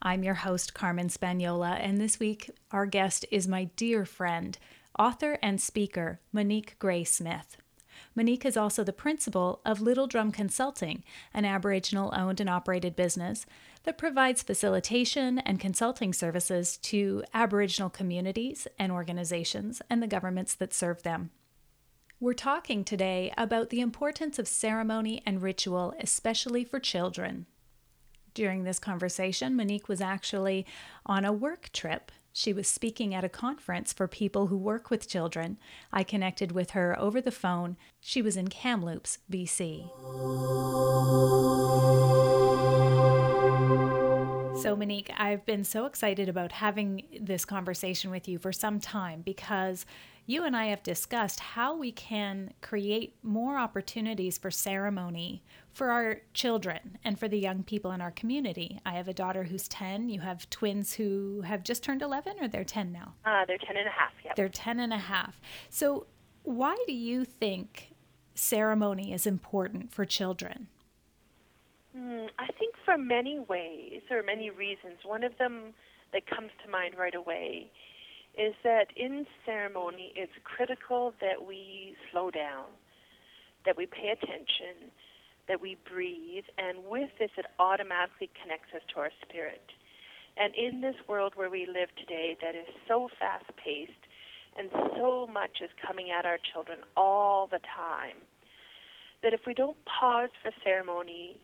I'm your host, Carmen Spagnola, and this week our guest is my dear friend, author and speaker, Monique Gray Smith. Monique is also the principal of Little Drum Consulting, an Aboriginal owned and operated business that provides facilitation and consulting services to Aboriginal communities and organizations and the governments that serve them. We're talking today about the importance of ceremony and ritual, especially for children. During this conversation, Monique was actually on a work trip she was speaking at a conference for people who work with children. I connected with her over the phone. She was in Kamloops, BC. So, Monique, I've been so excited about having this conversation with you for some time because you and I have discussed how we can create more opportunities for ceremony for our children and for the young people in our community. I have a daughter who's 10. You have twins who have just turned 11 or they're 10 now? Uh, they're 10 and a half, yeah. They're 10 and a half. So, why do you think ceremony is important for children? Mm, I think for many ways or many reasons. One of them that comes to mind right away is that in ceremony, it's critical that we slow down, that we pay attention, that we breathe, and with this, it automatically connects us to our spirit. And in this world where we live today, that is so fast paced, and so much is coming at our children all the time, that if we don't pause for ceremony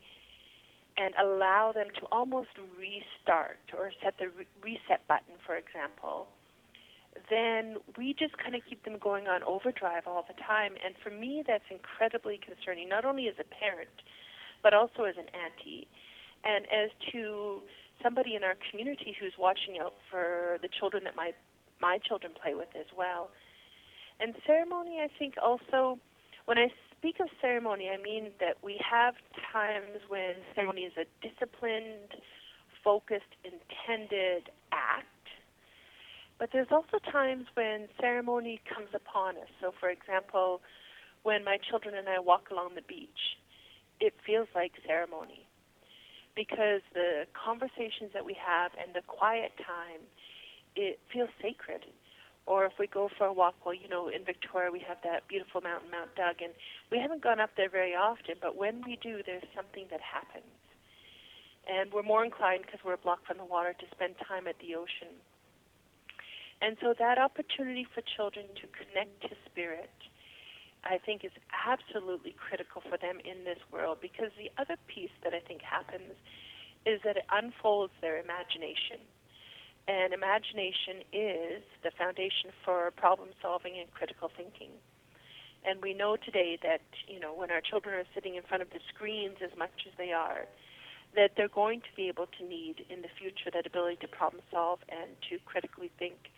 and allow them to almost restart or set the re- reset button, for example, then we just kind of keep them going on overdrive all the time. And for me, that's incredibly concerning, not only as a parent, but also as an auntie. And as to somebody in our community who's watching out for the children that my, my children play with as well. And ceremony, I think also, when I speak of ceremony, I mean that we have times when ceremony is a disciplined, focused, intended act but there's also times when ceremony comes upon us. So, for example, when my children and I walk along the beach, it feels like ceremony because the conversations that we have and the quiet time, it feels sacred. Or if we go for a walk, well, you know, in Victoria we have that beautiful mountain, Mount Doug, and we haven't gone up there very often, but when we do, there's something that happens. And we're more inclined because we're blocked from the water to spend time at the ocean and so that opportunity for children to connect to spirit, I think, is absolutely critical for them in this world because the other piece that I think happens is that it unfolds their imagination. And imagination is the foundation for problem solving and critical thinking. And we know today that, you know, when our children are sitting in front of the screens as much as they are, that they're going to be able to need in the future that ability to problem solve and to critically think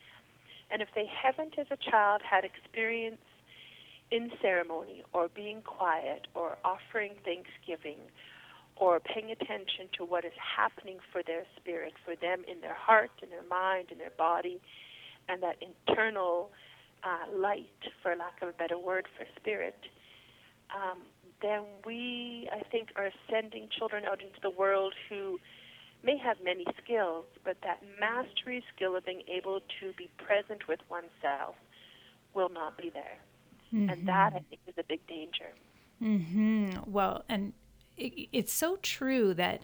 and if they haven't, as a child, had experience in ceremony or being quiet or offering thanksgiving or paying attention to what is happening for their spirit, for them in their heart, in their mind, in their body, and that internal uh, light, for lack of a better word, for spirit, um, then we, I think, are sending children out into the world who may have many skills, but that mastery skill of being able to be present with oneself will not be there. Mm-hmm. And that, I think, is a big danger. Mm-hmm. Well, and it, it's so true that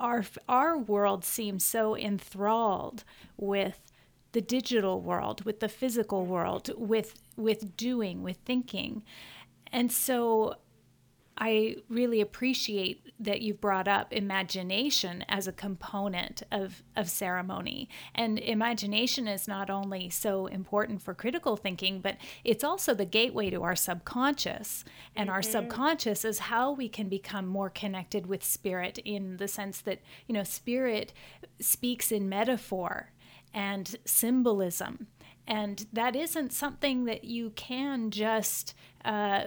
our our world seems so enthralled with the digital world, with the physical world, with with doing, with thinking. And so I really appreciate that you've brought up imagination as a component of, of ceremony. And imagination is not only so important for critical thinking, but it's also the gateway to our subconscious. And mm-hmm. our subconscious is how we can become more connected with spirit in the sense that, you know, spirit speaks in metaphor and symbolism. And that isn't something that you can just uh,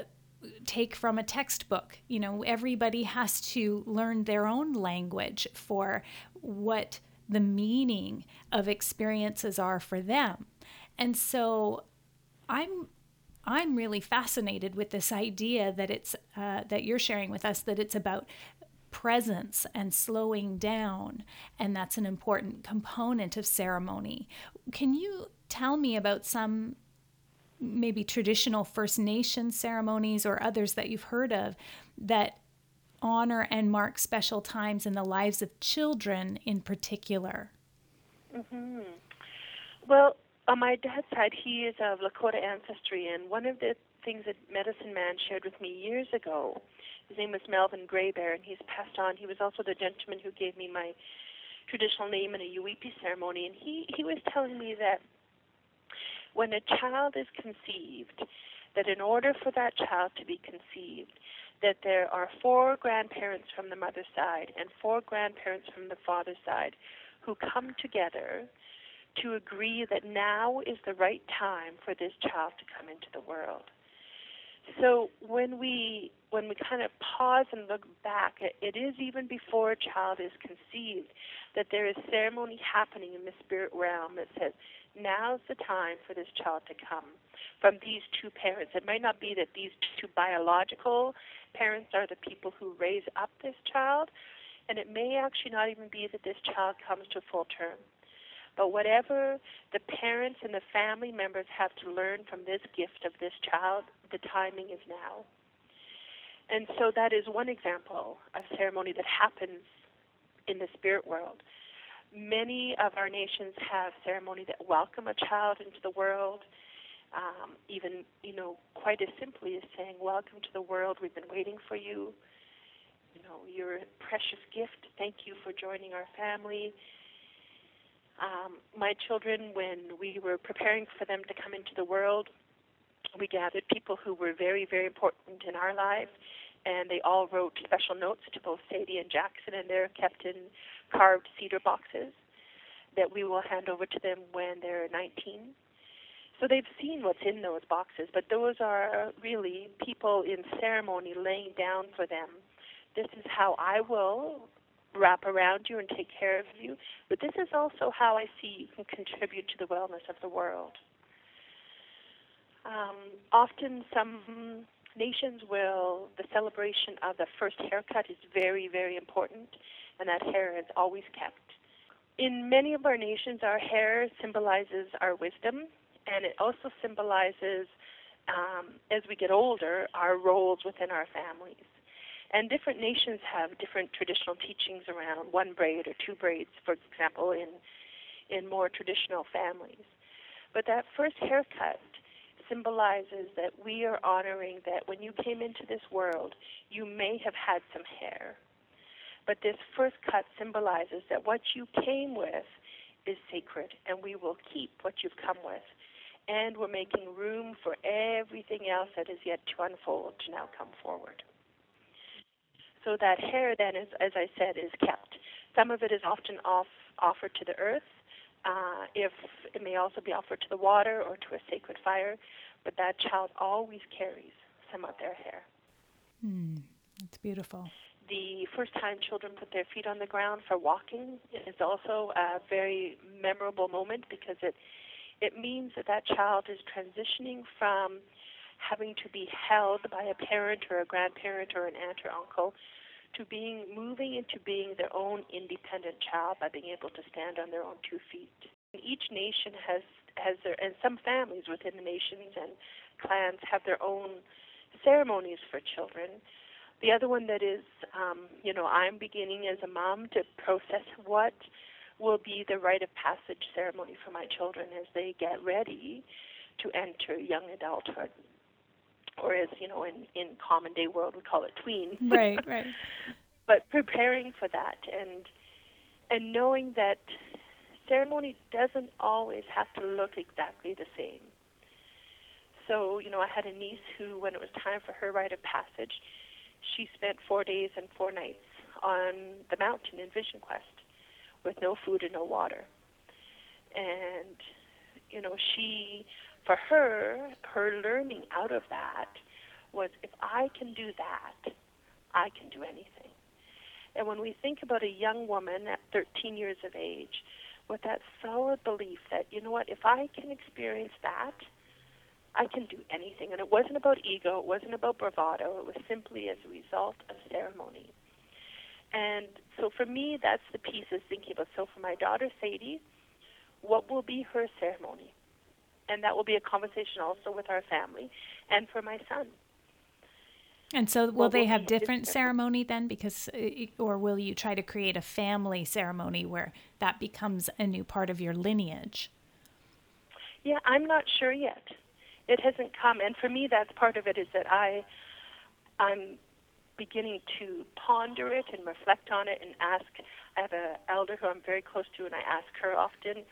take from a textbook. You know, everybody has to learn their own language for what the meaning of experiences are for them. And so I'm I'm really fascinated with this idea that it's uh, that you're sharing with us that it's about presence and slowing down, and that's an important component of ceremony. Can you tell me about some maybe traditional First Nation ceremonies or others that you've heard of that honor and mark special times in the lives of children in particular? Mm-hmm. Well, on my dad's side, he is of Lakota ancestry, and one of the things that Medicine Man shared with me years ago, his name was Melvin Graybear, and he's passed on. He was also the gentleman who gave me my traditional name in a Yuwipi ceremony, and he, he was telling me that when a child is conceived, that in order for that child to be conceived, that there are four grandparents from the mother's side and four grandparents from the father's side who come together to agree that now is the right time for this child to come into the world. So when we when we kind of pause and look back, it, it is even before a child is conceived that there is ceremony happening in the spirit realm that says now's the time for this child to come from these two parents. It might not be that these two biological parents are the people who raise up this child, and it may actually not even be that this child comes to full term. But whatever the parents and the family members have to learn from this gift of this child, the timing is now. And so that is one example of ceremony that happens in the spirit world. Many of our nations have ceremony that welcome a child into the world. Um, even, you know, quite as simply as saying, Welcome to the world, we've been waiting for you. You know, you're a precious gift. Thank you for joining our family. Um, my children, when we were preparing for them to come into the world, we gathered people who were very, very important in our lives, and they all wrote special notes to both Sadie and Jackson, and they're kept in carved cedar boxes that we will hand over to them when they're 19. So they've seen what's in those boxes, but those are really people in ceremony laying down for them. This is how I will wrap around you and take care of you, but this is also how I see you can contribute to the wellness of the world. Um, often, some nations will, the celebration of the first haircut is very, very important, and that hair is always kept. In many of our nations, our hair symbolizes our wisdom, and it also symbolizes, um, as we get older, our roles within our families. And different nations have different traditional teachings around one braid or two braids, for example, in in more traditional families. But that first haircut symbolizes that we are honoring that when you came into this world, you may have had some hair. But this first cut symbolizes that what you came with is sacred, and we will keep what you've come with. And we're making room for everything else that is yet to unfold to now come forward. So that hair then, is, as I said, is kept. Some of it is often off, offered to the earth. Uh, if it may also be offered to the water or to a sacred fire, but that child always carries some of their hair. Hmm, that's beautiful. The first time children put their feet on the ground for walking is also a very memorable moment because it it means that that child is transitioning from having to be held by a parent or a grandparent or an aunt or uncle to being moving into being their own independent child by being able to stand on their own two feet. And Each nation has has their and some families within the nations and clans have their own ceremonies for children. The other one that is, um, you know, I'm beginning as a mom to process what will be the rite of passage ceremony for my children as they get ready to enter young adulthood or as you know in in common day world we call it tween. Right right. But preparing for that and and knowing that ceremony doesn't always have to look exactly the same. So you know i had a niece who when it was time for her rite of passage she spent four days and four nights on the mountain in vision quest with no food and no water. And, you know, she, for her, her learning out of that was if I can do that, I can do anything. And when we think about a young woman at 13 years of age with that solid belief that, you know what, if I can experience that, I can do anything. And it wasn't about ego, it wasn't about bravado, it was simply as a result of ceremony. And so for me, that's the piece is thinking about. So for my daughter Sadie, what will be her ceremony? And that will be a conversation also with our family and for my son. And so, will they have different ceremony then? Because, uh, or will you try to create a family ceremony where that becomes a new part of your lineage? Yeah, I'm not sure yet. It hasn't come, and for me, that's part of it. Is that I, I'm beginning to ponder it and reflect on it and ask. I have an elder who I'm very close to, and I ask her often,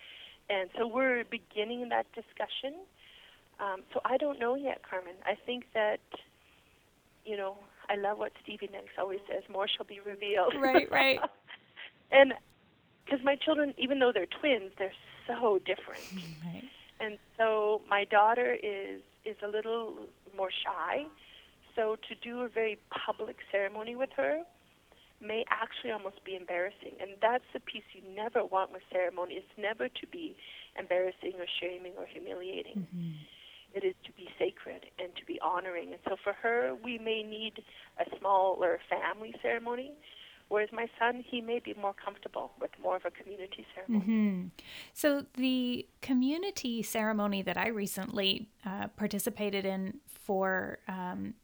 and so we're beginning that discussion. Um, so I don't know yet, Carmen. I think that you know, I love what Stevie Nicks always says, more shall be revealed. Right, right. and because my children, even though they're twins, they're so different. Right. And so my daughter is is a little more shy. So to do a very public ceremony with her may actually almost be embarrassing. And that's the piece you never want with ceremony. It's never to be embarrassing or shaming or humiliating. Mm-hmm it is to be sacred and to be honoring. And so for her, we may need a smaller family ceremony, whereas my son, he may be more comfortable with more of a community ceremony. Mm-hmm. So the community ceremony that I recently uh, participated in for. Um,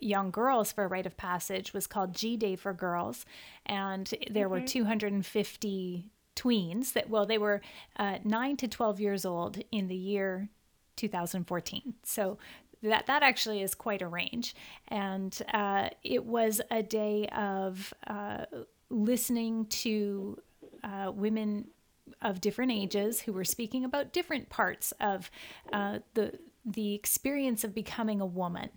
young girls for a rite of passage was called G Day for Girls, and there mm-hmm. were 250 tweens that well they were uh, 9 to 12 years old in the year 2014. So that that actually is quite a range, and uh, it was a day of uh, listening to uh, women of different ages who were speaking about different parts of uh, the the experience of becoming a woman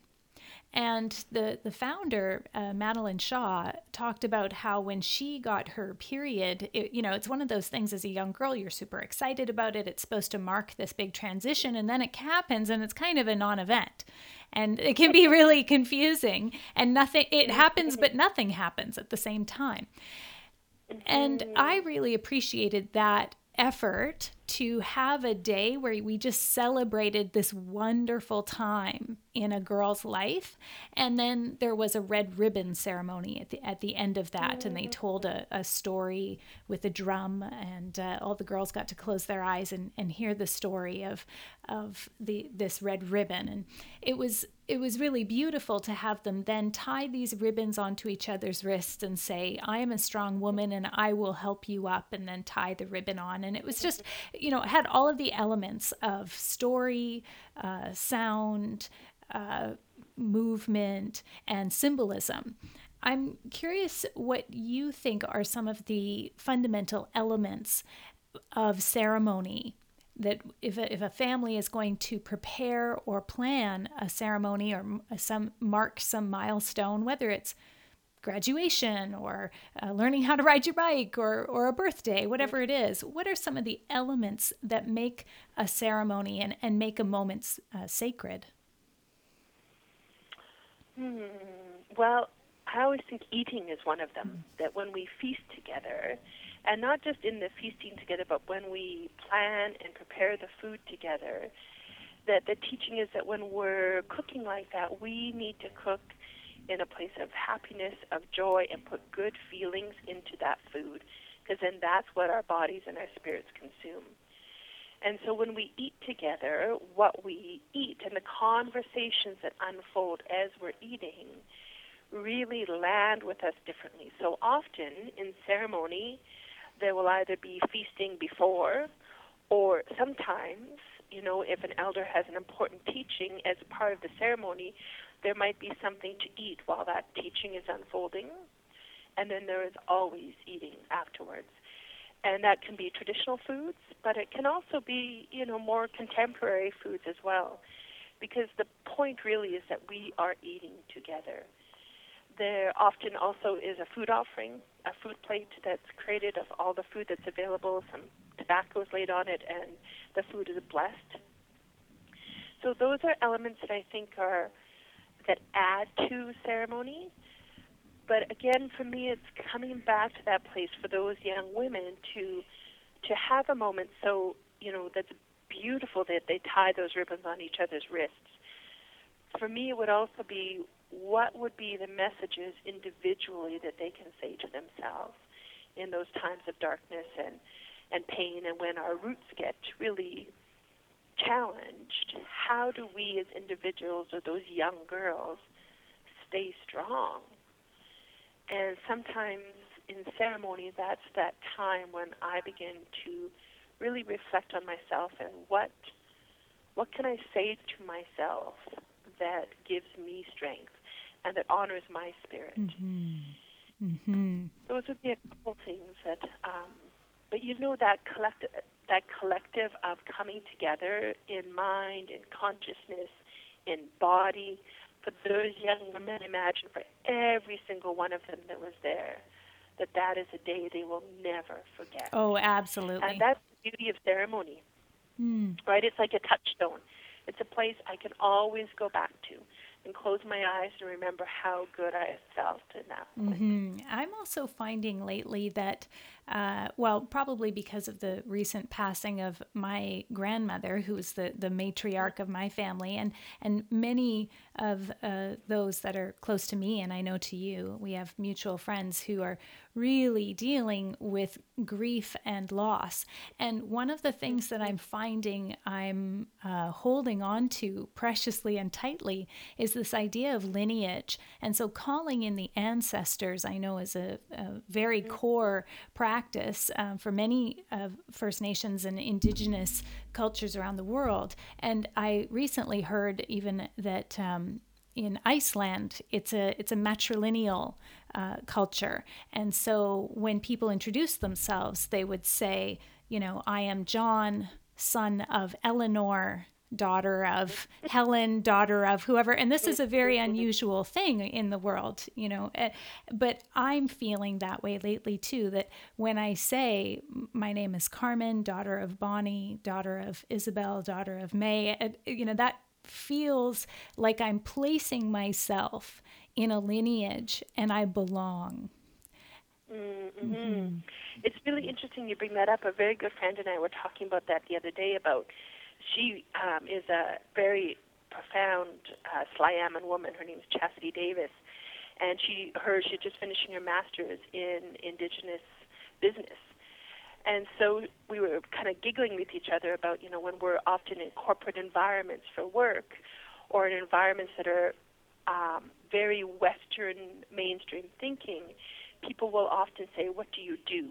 and the, the founder, uh, Madeline Shaw, talked about how when she got her period, it, you know, it's one of those things as a young girl, you're super excited about it. It's supposed to mark this big transition, and then it happens, and it's kind of a non event. And it can be really confusing, and nothing, it happens, but nothing happens at the same time. And I really appreciated that effort to have a day where we just celebrated this wonderful time in a girl's life. And then there was a red ribbon ceremony at the at the end of that and they told a, a story with a drum and uh, all the girls got to close their eyes and, and hear the story of of the this red ribbon. And it was it was really beautiful to have them then tie these ribbons onto each other's wrists and say I am a strong woman and I will help you up and then tie the ribbon on. And it was just you know, it had all of the elements of story, uh, sound, uh, movement, and symbolism. I'm curious what you think are some of the fundamental elements of ceremony that if a, if a family is going to prepare or plan a ceremony or some mark some milestone, whether it's graduation or uh, learning how to ride your bike or, or a birthday, whatever it is, what are some of the elements that make a ceremony and, and make a moment uh, sacred? Hmm. Well, I always think eating is one of them. Mm. That when we feast together, and not just in the feasting together, but when we plan and prepare the food together, that the teaching is that when we're cooking like that, we need to cook in a place of happiness, of joy, and put good feelings into that food, because then that's what our bodies and our spirits consume. And so when we eat together, what we eat and the conversations that unfold as we're eating really land with us differently. So often in ceremony, there will either be feasting before, or sometimes, you know, if an elder has an important teaching as part of the ceremony, there might be something to eat while that teaching is unfolding, and then there is always eating afterwards. And that can be traditional foods, but it can also be, you know, more contemporary foods as well. Because the point really is that we are eating together. There often also is a food offering, a food plate that's created of all the food that's available, some tobacco is laid on it, and the food is blessed. So those are elements that I think are that add to ceremony. But again, for me, it's coming back to that place for those young women to to have a moment so you know that's beautiful that they tie those ribbons on each other's wrists. For me, it would also be what would be the messages individually that they can say to themselves in those times of darkness and and pain and when our roots get really challenged how do we as individuals or those young girls stay strong and sometimes in ceremony that's that time when i begin to really reflect on myself and what what can i say to myself that gives me strength and that honors my spirit mm-hmm. Mm-hmm. those would be a couple things that um, but you know that collective that collective of coming together in mind, in consciousness, in body. For those young women, imagine for every single one of them that was there, that that is a day they will never forget. Oh, absolutely. And that's the beauty of ceremony, mm. right? It's like a touchstone. It's a place I can always go back to and close my eyes and remember how good I felt in that. Mm-hmm. I'm also finding lately that uh, well, probably because of the recent passing of my grandmother, who was the, the matriarch of my family, and, and many of uh, those that are close to me, and I know to you, we have mutual friends who are really dealing with grief and loss. And one of the things that I'm finding I'm uh, holding on to preciously and tightly is this idea of lineage. And so calling in the ancestors, I know, is a, a very core practice practice um, for many First Nations and Indigenous cultures around the world. And I recently heard even that. Um, in Iceland, it's a it's a matrilineal uh, culture, and so when people introduce themselves, they would say, you know, I am John, son of Eleanor, daughter of Helen, daughter of whoever. And this is a very unusual thing in the world, you know. Eh, but I'm feeling that way lately too that when I say my name is Carmen, daughter of Bonnie, daughter of Isabel, daughter of May, eh, you know, that feels like I'm placing myself in a lineage and I belong. Mm-hmm. Mm-hmm. It's really interesting you bring that up. A very good friend and I were talking about that the other day about she um, is a very profound uh, woman. Her name is Chastity Davis, and she her she's just finishing her master's in Indigenous business. And so we were kind of giggling with each other about, you know, when we're often in corporate environments for work or in environments that are um, very Western mainstream thinking, people will often say, What do you do?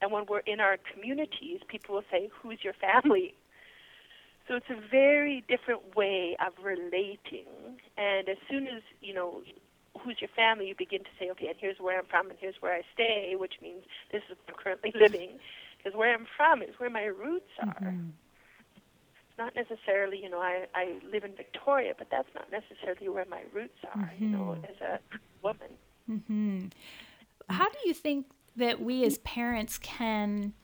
And when we're in our communities, people will say, Who's your family? So it's a very different way of relating. And as soon as, you know, who's your family, you begin to say, okay, and here's where I'm from and here's where I stay, which means this is where I'm currently living. Because where I'm from is where my roots are. Mm-hmm. It's not necessarily, you know, I, I live in Victoria, but that's not necessarily where my roots are, mm-hmm. you know, as a woman. Mm-hmm. How do you think that we as parents can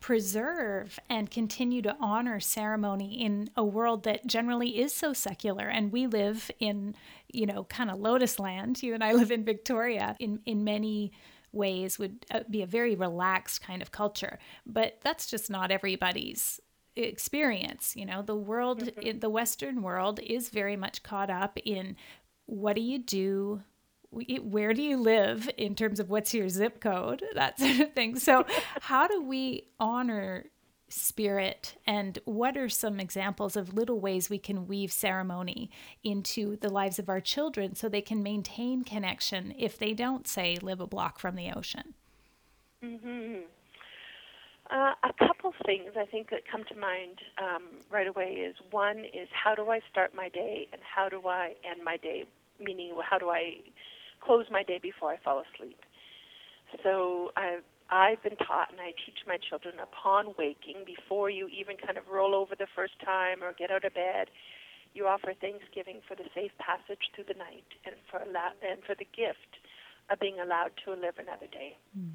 preserve and continue to honor ceremony in a world that generally is so secular. And we live in you know kind of lotus land. You and i live in victoria. In in many ways would uh, be a very relaxed kind of culture. But that's just not everybody's experience you know? The world mm-hmm. the western world is very much caught up in what do you do where do you live in terms of what's your zip code? That sort of thing. So how do we honor spirit and what are some examples of little ways we can weave ceremony into the lives of our children so they can maintain connection if they don't say live a block from the ocean? Mm-hmm. uh, a couple things i think that come to mind um, right away is one is how do i start my day and how do i end my day? Meaning how do i close my day before I fall asleep. So I've I've been taught, and I teach my children upon waking, before you even kind of roll over the first time or get out of bed, you offer thanksgiving for the safe passage through the night and for allow, and for the gift of being allowed to live another day. Mm.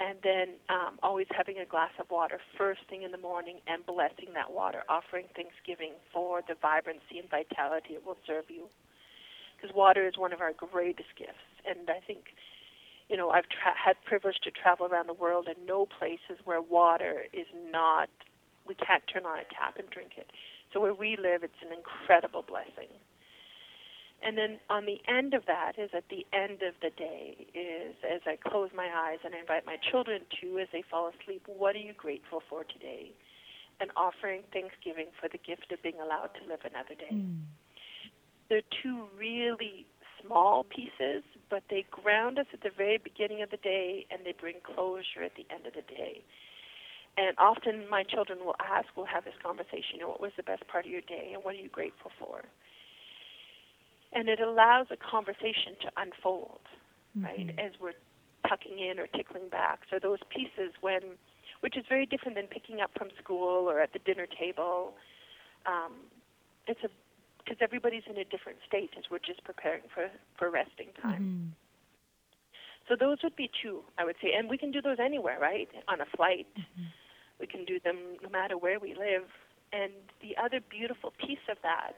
and then um, always having a glass of water first thing in the morning and blessing that water, offering thanksgiving for the vibrancy and vitality it will serve you. Because water is one of our greatest gifts, and I think, you know, I've tra- had privilege to travel around the world and know places where water is not, we can't turn on a tap and drink it. So where we live, it's an incredible blessing. And then on the end of that is at the end of the day is as I close my eyes and I invite my children to as they fall asleep, what are you grateful for today? And offering thanksgiving for the gift of being allowed to live another day. Mm. They're two really small pieces, but they ground us at the very beginning of the day and they bring closure at the end of the day. And often my children will ask, we'll have this conversation, you know, what was the best part of your day and what are you grateful for? and it allows a conversation to unfold, mm-hmm. right? As we're tucking in or tickling back. So those pieces, when, which is very different than picking up from school or at the dinner table. Um, it's a because everybody's in a different state as we're just preparing for for resting time. Mm-hmm. So those would be two, I would say, and we can do those anywhere, right? On a flight, mm-hmm. we can do them no matter where we live. And the other beautiful piece of that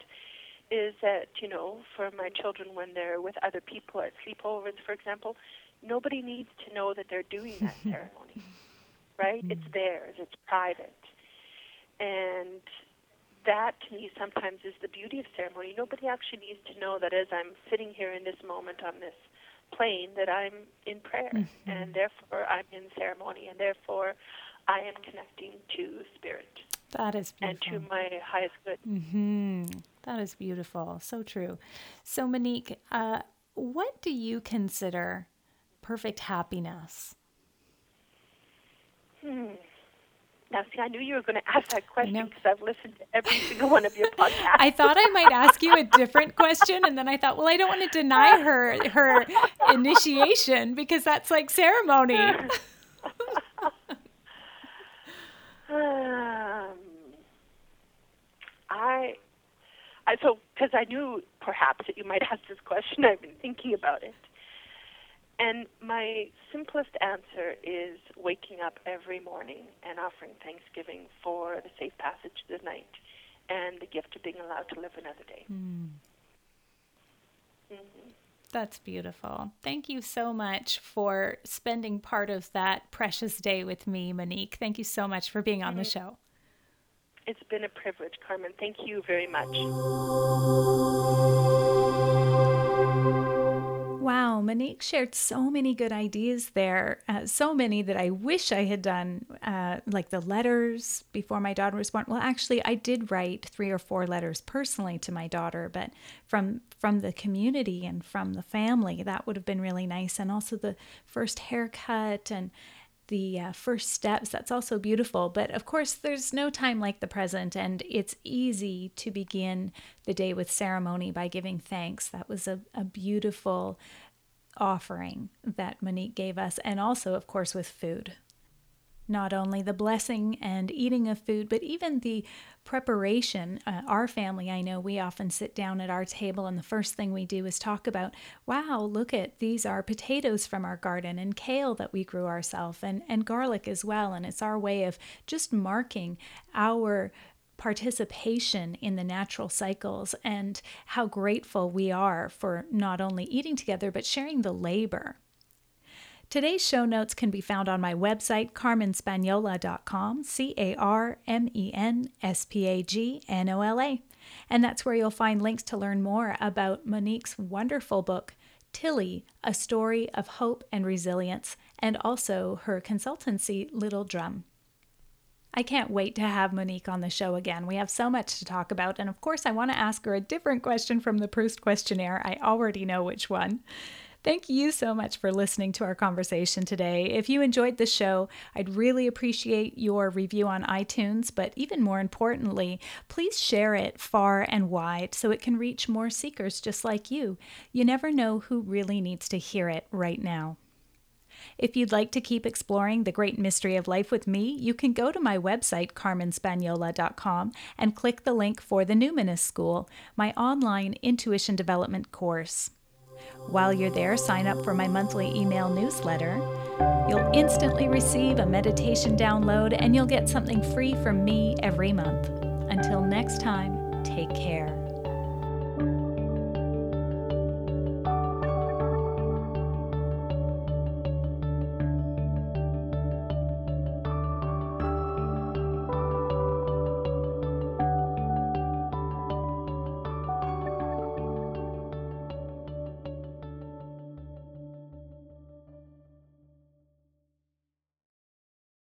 is that you know for my children when they're with other people at sleepovers for example nobody needs to know that they're doing that ceremony right mm-hmm. it's theirs it's private and that to me sometimes is the beauty of ceremony nobody actually needs to know that as i'm sitting here in this moment on this plane that i'm in prayer mm-hmm. and therefore i'm in ceremony and therefore i am connecting to spirit that is beautiful. and to my highest good mm-hmm. That is beautiful. So true. So, Monique, uh, what do you consider perfect happiness? Hmm. Now, see, I knew you were going to ask that question because I've listened to every single one of your podcasts. I thought I might ask you a different question, and then I thought, well, I don't want to deny her her initiation because that's like ceremony. um, I I, so, because I knew perhaps that you might ask this question, I've been thinking about it. And my simplest answer is waking up every morning and offering thanksgiving for the safe passage of the night and the gift of being allowed to live another day. Mm. Mm-hmm. That's beautiful. Thank you so much for spending part of that precious day with me, Monique. Thank you so much for being on mm-hmm. the show. It's been a privilege, Carmen. Thank you very much. Wow, Monique shared so many good ideas there. Uh, so many that I wish I had done, uh, like the letters before my daughter was born. Well, actually, I did write three or four letters personally to my daughter, but from from the community and from the family, that would have been really nice. And also the first haircut and the uh, first steps. That's also beautiful. But of course, there's no time like the present, and it's easy to begin the day with ceremony by giving thanks. That was a, a beautiful offering that Monique gave us, and also, of course, with food not only the blessing and eating of food, but even the preparation. Uh, our family, I know we often sit down at our table, and the first thing we do is talk about, wow, look at these are potatoes from our garden and kale that we grew ourselves, and, and garlic as well. And it's our way of just marking our participation in the natural cycles and how grateful we are for not only eating together, but sharing the labor. Today's show notes can be found on my website, carmenspagnola.com, C A R M E N S P A G N O L A. And that's where you'll find links to learn more about Monique's wonderful book, Tilly, A Story of Hope and Resilience, and also her consultancy, Little Drum. I can't wait to have Monique on the show again. We have so much to talk about, and of course, I want to ask her a different question from the Proust questionnaire. I already know which one. Thank you so much for listening to our conversation today. If you enjoyed the show, I'd really appreciate your review on iTunes, but even more importantly, please share it far and wide so it can reach more seekers just like you. You never know who really needs to hear it right now. If you'd like to keep exploring the great mystery of life with me, you can go to my website, carmenspagnola.com, and click the link for the Numinous School, my online intuition development course. While you're there, sign up for my monthly email newsletter. You'll instantly receive a meditation download and you'll get something free from me every month. Until next time, take care.